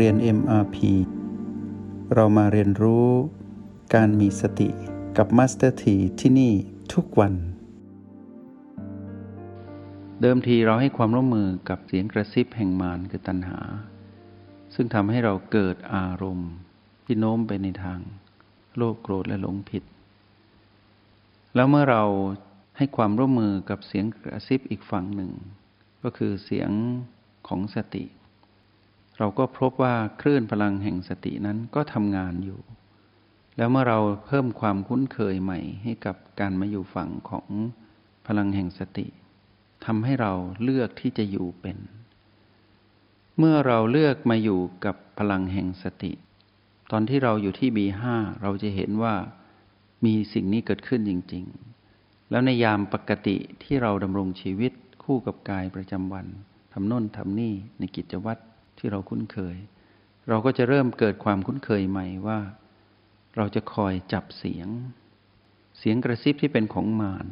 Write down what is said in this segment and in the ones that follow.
เรียน MRP เรามาเรียนรู้การมีสติกับ Master T ที่ที่นี่ทุกวัน เดิมทีเราให้ความร่วมมือกับเสียงกระซิบแห่งมารคือตัณหา ซึ่งทำให้เราเกิดอารมณ์ที่โน้มไปในทาง โลภโกรธและหลงผิด แล้วเมื่อเราให้ความร่วมมือกับเสียงกระซิบอีกฝั่งหนึ่ง ก็คือเสียงของสติ เราก็พบว่าคลื่นพลังแห่งสตินั้นก็ทำงานอยู่ แล้วเมื่อเราเพิ่มความคุ้นเคยใหม่ให้กับการมาอยู่ฝั่งของพลังแห่งสติทำให้เราเลือกที่จะอยู่เป็น เมื่อเราเลือกมาอยู่กับพลังแห่งสติ ตอนที่เราอยู่ที่ B5 เราจะเห็นว่ามีสิ่งนี้เกิดขึ้นจริง ๆ แล้วในยามปกติที่เราดำรงชีวิตคู่กับกายประจำวันทำโน่นทำนี่ในกิจวัตร ที่เราคุ้นเคย เราก็จะเริ่มเกิดความคุ้นเคยใหม่ว่า เราจะคอยจับเสียง เสียงกระซิบที่เป็นของมาร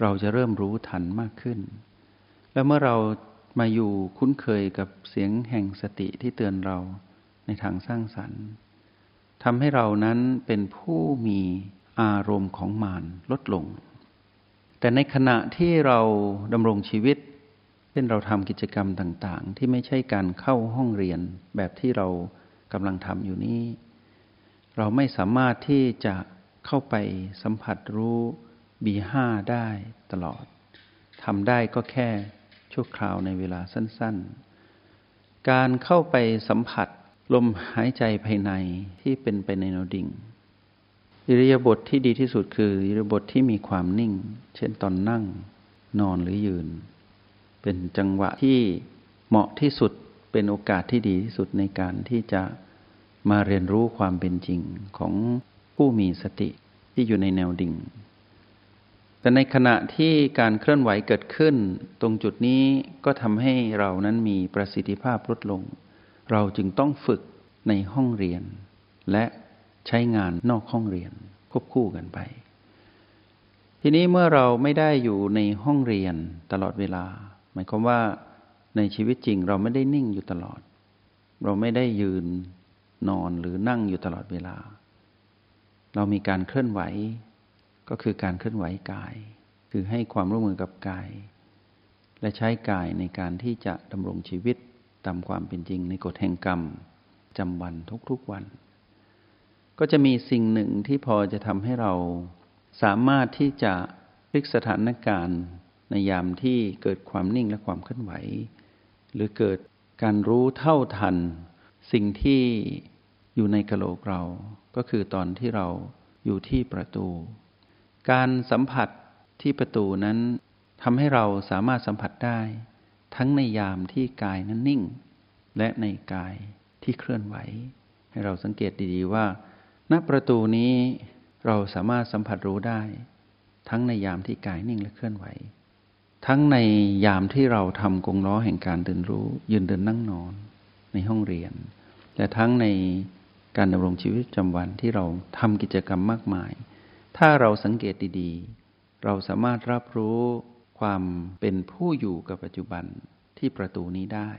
เราจะเริ่มรู้ทันมากขึ้น แล้วเมื่อเรามาอยู่คุ้นเคยกับเสียงแห่งสติที่เตือนเราในทางสร้างสรรค์ทำให้เรานั้นเป็นผู้มีอารมณ์ของมารลดลง แต่ในขณะที่เราดำรงชีวิต เช่นเราทำกิจกรรมต่างๆ ที่ไม่ใช่การเข้าห้องเรียนแบบที่เรากำลังทำอยู่นี้ เราไม่สามารถที่จะเข้าไปสัมผัสรู้ B5 ได้ตลอดทำได้ก็แค่ชั่วคราวในเวลาสั้น ๆ การเข้าไปสัมผัสลมหายใจภายในที่เป็นไปในแนวดิ่งอิริยาบถทที่ดีที่สุดคืออิริยาบถทที่มีความนิ่ง เช่นตอนนั่ง นอนหรือยืน เป็นจังหวะที่เหมาะที่สุดเป็นโอกาสที่ดีที่สุดในการที่จะมาเรียนรู้ความเป็นจริงของผู้มีสติที่อยู่ในแนวดิ่ง แต่ในขณะที่การเคลื่อนไหวเกิดขึ้น ตรงจุดนี้ก็ทำให้เรานั้นมีประสิทธิภาพลดลง เราจึงต้องฝึกในห้องเรียน และใช้งานนอกห้องเรียนควบคู่กันไป ทีนี้เมื่อเราไม่ได้อยู่ในห้องเรียนตลอดเวลา หมายความว่าในชีวิตจริงเราไม่ได้นิ่งอยู่ตลอด เราไม่ได้ยืนนอนหรือนั่งอยู่ตลอดเวลา เรามีการเคลื่อนไหว ก็คือการเคลื่อนไหวกาย คือให้ความร่วมมือกับกาย และใช้กายในการที่จะดำรงชีวิตตามความเป็นจริงในกฎแห่งกรรมจำวันทุกๆวัน ก็จะมีสิ่งหนึ่งที่พอจะทำให้เราสามารถที่จะพลิกสถานการณ์ ในยามที่เกิดความนิ่งและความเคลื่อนไหว หรือเกิดการรู้เท่าทัน สิ่งที่อยู่ในกระโหลกเรา ก็คือตอนที่เราอยู่ที่ประตู การสัมผัสที่ประตูนั้นทำให้เราสามารถสัมผัสได้ ทั้งในยามที่กายนั้นนิ่ง และในกายที่เคลื่อนไหว ให้เราสังเกตดีๆว่า ณประตูนี้เราสามารถสัมผัสรู้ได้ ทั้งในยามที่กายนิ่งและเคลื่อนไหว ทั้งในยามที่เราทำกงล้อแห่งการเดินรู้ ยืนเดินนั่งนอนในห้องเรียนและทั้งในการดำรงชีวิตประจำวันที่เราทำกิจกรรมมากมาย ถ้าเราสังเกตดีๆ เราสามารถรับรู้ความเป็นผู้อยู่กับปัจจุบันที่ประตูนี้ได้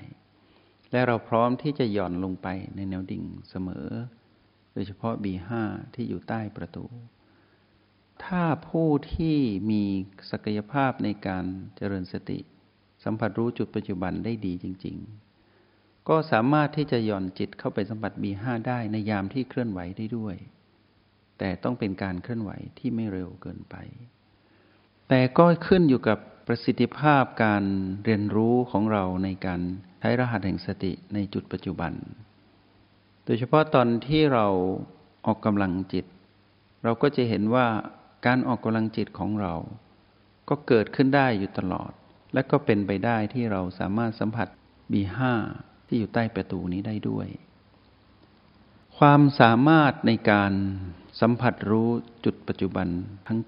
และเราพร้อมที่จะหย่อนลงไปในแนวดิ่งเสมอ โดยเฉพาะ B5 ที่อยู่ใต้ประตู ถ้าผู้ที่มีศักยภาพในการเจริญสติ สัมผัสรู้จุดปัจจุบันได้ดีจริง ๆ ก็สามารถที่จะหย่อนจิตเข้าไปสัมผัสบีห้าได้ในยามที่เคลื่อนไหวได้ด้วย แต่ต้องเป็นการเคลื่อนไหวที่ไม่เร็วเกินไป แต่ก็ขึ้นอยู่กับประสิทธิภาพการเรียนรู้ของเราในการใช้รหัสแห่งสติในจุดปัจจุบัน โดยเฉพาะตอนที่เราออกกำลังจิต เราก็จะเห็นว่า การออกกำลังจิตของเรา ก็เกิดขึ้นได้อยู่ตลอด และก็เป็นไปได้ที่เราสามารถสัมผัสบีห้าที่อยู่ใต้ประตูนี้ได้ด้วย ความสามารถในการสัมผัสรู้จุดปัจจุบันทั้ง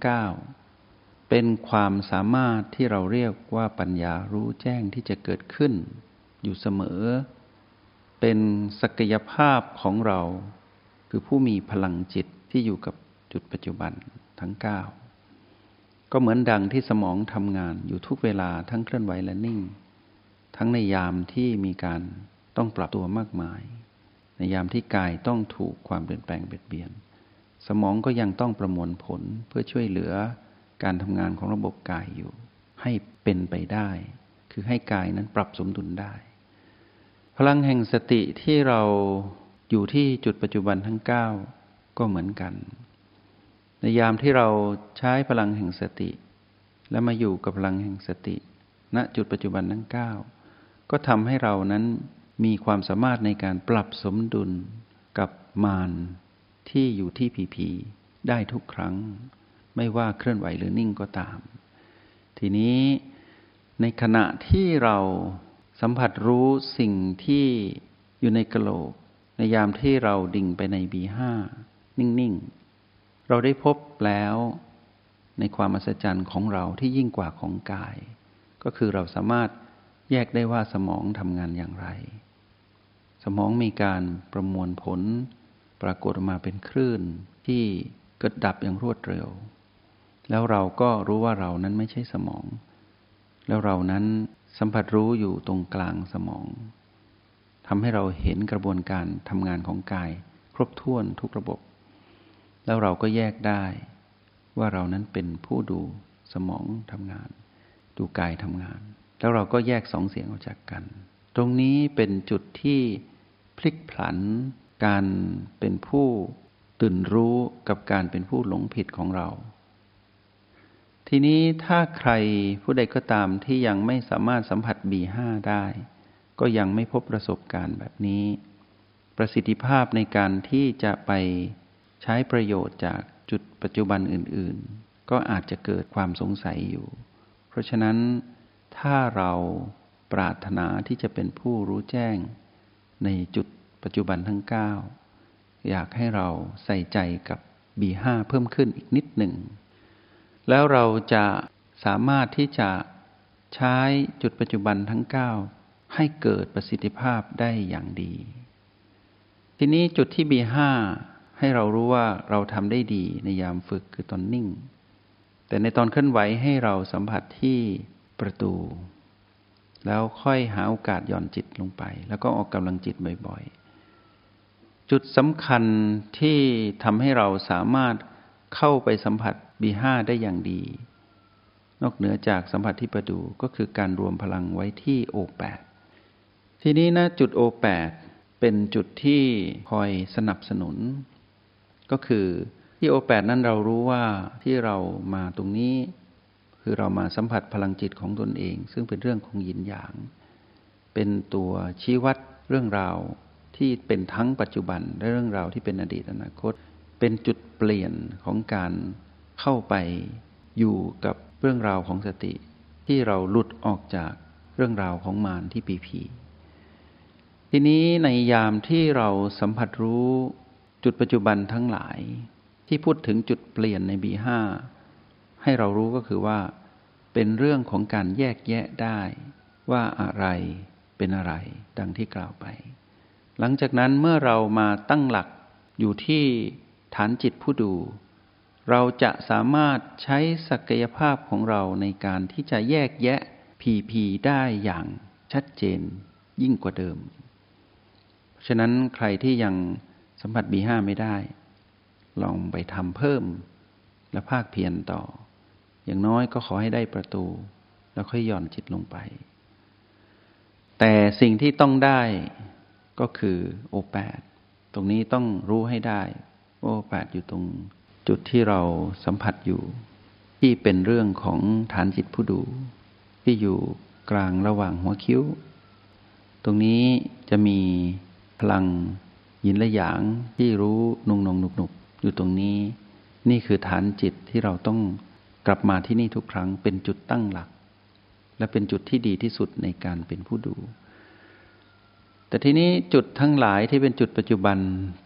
9 เป็นความสามารถที่เราเรียกว่าปัญญารู้แจ้งที่จะเกิดขึ้น อยู่เสมอ เป็นศักยภาพของเรา คือผู้มีพลังจิตที่อยู่กับจุดปัจจุบัน ทั้งเก้าก็เหมือนดังที่สมองทำงานอยู่ทุกเวลาทั้งเคลื่อนไหวและนิ่ง ทั้งในยามที่มีการต้องปรับตัวมากมาย ในยามที่กายต้องถูกความเปลี่ยนแปลงเบียดเบียน สมองก็ยังต้องประมวลผลเพื่อช่วยเหลือการทำงานของระบบกายอยู่ ให้เป็นไปได้ คือให้กายนั้นปรับสมดุลได้ พลังแห่งสติที่เราอยู่ที่จุดปัจจุบันทั้ง 9 ก็เหมือนกัน ในยามที่เราใช้พลังแห่งสติ และมาอยู่กับพลังแห่งสติ ณจุดปัจจุบันทั้ง9ก็ทำให้เรานั้นมีความสามารถในการปรับสมดุลกับมารที่อยู่ที่ผีผีได้ทุกครั้ง ไม่ว่าเคลื่อนไหวหรือนิ่งก็ตาม ทีนี้ในขณะที่เราสัมผัสรู้สิ่งที่อยู่ในกระโหลก ในยามที่เราดิ่งไปในบีห้านิ่ง ๆ เราได้พบแล้วในความอัศจรรย์ของเราที่ยิ่งกว่าของกาย ก็คือเราสามารถแยกได้ว่าสมองทำงานอย่างไร สมองมีการประมวลผล ปรากฏมาเป็นคลื่นที่เกิดดับอย่างรวดเร็ว แล้วเราก็รู้ว่าเรานั้นไม่ใช่สมอง แล้วเรานั้นสัมผัสรู้อยู่ตรงกลางสมองทำให้เราเห็นกระบวนการทำงานของกาย ครบถ้วนทุกระบบ แล้วเราก็แยกได้ ว่าเรานั้นเป็นผู้ดูสมองทำงาน ดูกายทำงาน แล้วเราก็แยกสองเสียงออกจากกัน ตรงนี้เป็นจุดที่พลิกผลัน การเป็นผู้ตื่นรู้กับการเป็นผู้หลงผิดของเรา ทีนี้ถ้าใครผู้ใดก็ตามที่ยังไม่สามารถสัมผัส B5 ได้ ก็ยังไม่พบประสบการณ์แบบนี้ ประสิทธิภาพในการที่จะไป ใช้ประโยชน์จากจุดปัจจุบันอื่น ๆ ก็อาจจะเกิดความสงสัยอยู่ เพราะฉะนั้นถ้าเราปรารถนาที่จะเป็นผู้รู้แจ้งในจุดปัจจุบันทั้ง 9 อยากให้เราใส่ใจกับ B5 เพิ่มขึ้นอีกนิดหนึ่ง แล้วเราจะสามารถที่จะใช้จุดปัจจุบันทั้ง 9 ให้เกิดประสิทธิภาพได้อย่างดี ทีนี้จุดที่ B5 ให้เรารู้ว่าเราทำได้ดีในยามฝึกคือตอนนิ่ง แต่ในตอนเคลื่อนไหวให้เราสัมผัสที่ประตู แล้วค่อยหาโอกาสหย่อนจิตลงไป แล้วก็ออกกำลังจิตบ่อยๆ จุดสำคัญที่ทำให้เราสามารถเข้าไปสัมผัส B5 ได้อย่างดี นอกเหนือจากสัมผัสที่ประตูก็คือการรวมพลังไว้ที่ O8 ทีนี้นะจุด O8 เป็นจุดที่คอยสนับสนุน ก็คือที่โอแปดนั้นเรารู้ว่าที่เรามาตรงนี้ คือเรามาสัมผัสพลังจิตของตนเอง ซึ่งเป็นเรื่องของยินหยาง เป็นตัวชี้วัดเรื่องราวที่เป็นทั้งปัจจุบันและเรื่องราวที่เป็นอดีตอนาคต เป็นจุดเปลี่ยนของการเข้าไปอยู่กับเรื่องราวของสติ ที่เราหลุดออกจากเรื่องราวของมารที่ปีผีทีนี้ในยามที่เราสัมผัสรู้ จุดปัจจุบันทั้งหลาย ที่พูดถึงจุดเปลี่ยนใน B5 ให้เรารู้ก็คือว่า เป็นเรื่องของการแยกแยะได้ว่าอะไรเป็นอะไร ดังที่กล่าวไป หลังจากนั้นเมื่อเรามาตั้งหลักอยู่ที่ฐานจิตผู้ดู เราจะสามารถใช้ศักยภาพของเราในการที่จะแยกแยะพีพีได้อย่างชัดเจนยิ่งกว่าเดิม ฉะนั้นใครที่ยัง สัมผัสบีห้าไม่ได้ ลองไปทำเพิ่ม และภาคเพียรต่อ อย่างน้อยก็ขอให้ได้ประตู แล้วค่อยหย่อนจิตลงไป แต่สิ่งที่ต้องได้ก็คือโอแปดตรงนี้ต้องรู้ให้ได้โอแปดอยู่ตรงจุดที่เราสัมผัสอยู่ ที่เป็นเรื่องของฐานจิตผู้ดู ที่อยู่กลางระหว่างหัวคิ้ว ตรงนี้จะมีพลัง ยินและหยางที่รู้นุ่งนงหนุกหนุกอยู่ตรงนี้ นี่คือฐานจิตที่เราต้องกลับมาที่นี่ทุกครั้งเป็นจุดตั้งหลัก และเป็นจุดที่ดีที่สุดในการเป็นผู้ดู แต่ทีนี้จุดทั้งหลายที่เป็นจุดปัจจุบัน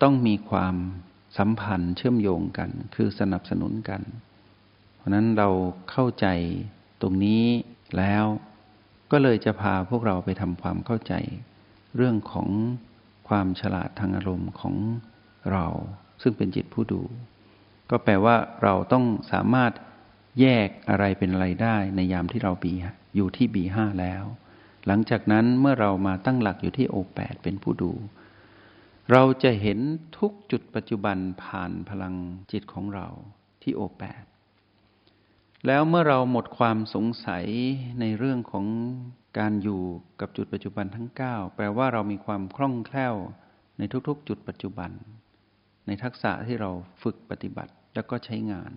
ต้องมีความสัมพันธ์เชื่อมโยงกัน คือสนับสนุนกัน เพราะนั้นเราเข้าใจตรงนี้แล้วก็เลยจะพาพวกเราไปทำความเข้าใจ เรื่องของ ความฉลาดทางอารมณ์ของเรา ซึ่งเป็นจิตผู้ดู ก็แปลว่าเราต้องสามารถแยกอะไรเป็นอะไรได้ในยามที่เราบีอยู่ที่บีห้าแล้ว หลังจากนั้นเมื่อเรามาตั้งหลักอยู่ที่โอแปดเป็นผู้ดู เราจะเห็นทุกจุดปัจจุบันผ่านพลังจิตของเราที่โอแปดแล้วเมื่อเราหมดความสงสัยในเรื่องของ การอยู่กับจุดปัจจุบันทั้ง 9 แปลว่าเรามีความคล่องแคล่วในทุกๆ จุดปัจจุบัน ในทักษะที่เราฝึกปฏิบัติแล้วก็ใช้งาน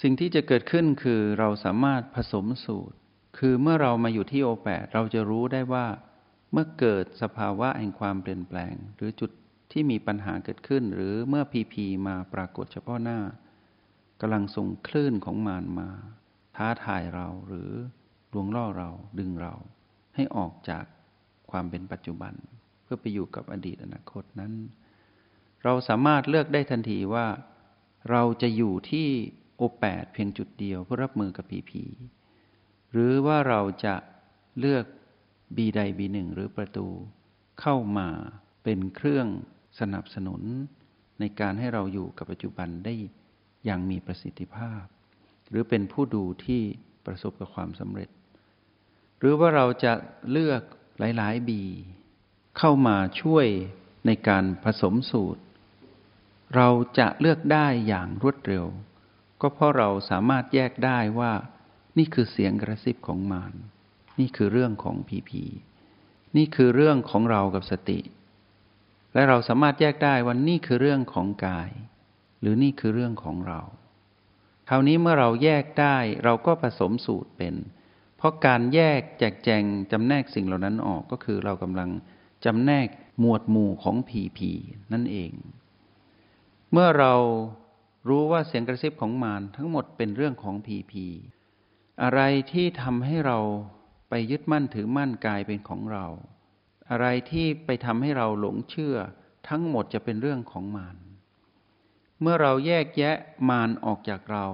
สิ่งที่จะเกิดขึ้นคือเราสามารถผสมสูตร คือเมื่อเรามาอยู่ที่โอแปดเราจะรู้ได้ว่า เมื่อเกิดสภาวะแห่งความเปลี่ยนแปลง หรือจุดที่มีปัญหาเกิดขึ้น หรือเมื่อพีพีมาปรากฏเฉพาะหน้ากำลังส่งคลื่นของมารมา ท้าทายเราหรือ ลวงล่อเราดึงเราให้ออกจากความเป็นปัจจุบัน เพื่อไปอยู่กับอดีตอนาคตนั้น เราสามารถเลือกได้ทันทีว่า เราจะอยู่ที่โอแปดเพียงจุดเดียวเพื่อรับมือกับผีผีหรือว่าเราจะเลือกบีใดบีหนึ่งหรือประตู เข้ามาเป็นเครื่องสนับสนุน ในการให้เราอยู่กับปัจจุบันได้อย่างมีประสิทธิภาพ หรือเป็นผู้ดูที่ประสบกับความสำเร็จ หรือว่าเราจะเลือกหลาย ๆ บี เข้ามาช่วยในการผสมสูตร เราจะเลือกได้อย่างรวดเร็ว ก็เพราะเราสามารถแยกได้ว่า นี่คือเสียงกระซิบของมารนี่คือเรื่องของผีผีนี่คือเรื่องของเรากับสติ และเราสามารถแยกได้ว่านี่คือเรื่องของกาย หรือนี่คือเรื่องของเรา คราวนี้เมื่อเราแยกได้เราก็ผสมสูตรเป็น เพราะการแยกแจกแจงจำแนกสิ่งเหล่านั้นออกก็คือเรากำลังจำแนกหมวดหมู่ของผีผีนั่นเอง เมื่อเรารู้ว่าเสียงกระซิบของมารทั้งหมดเป็นเรื่องของผีผีอะไรที่ทำให้เราไปยึดมั่นถือมั่นกายเป็นของเรา อะไรที่ไปทำให้เราหลงเชื่อ ทั้งหมดจะเป็นเรื่องของมารเมื่อเราแยกแยะมารออกจากเรา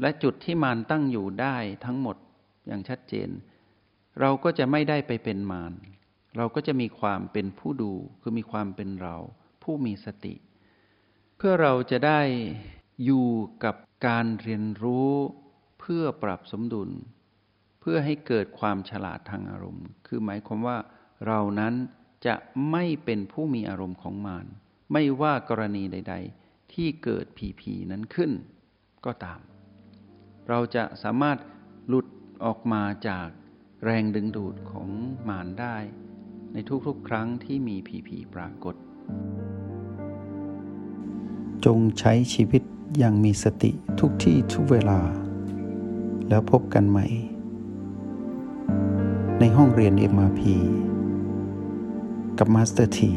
และจุดที่มารตั้งอยู่ได้ทั้งหมด อย่างชัดเจน เราก็จะไม่ได้ไปเป็นมาร เราก็จะมีความเป็นผู้ดู คือมีความเป็นเรา ผู้มีสติ เพื่อเราจะได้อยู่กับการเรียนรู้เพื่อปรับสมดุล เพื่อให้เกิดความฉลาดทางอารมณ์ คือหมายความว่าเรานั้นจะไม่เป็นผู้มีอารมณ์ของมาร ไม่ว่ากรณีใด ๆ ที่เกิดผีผีนั้นขึ้น ก็ตาม เราจะสามารถหลุด ออกมาจากแรงดึงดูดของมารได้ ในทุกๆ ครั้งที่มีผีผีปรากฏ จงใช้ชีวิตอย่างมีสติทุกที่ทุกเวลา แล้วพบกันใหม่ ในห้องเรียน MRP กับ Master T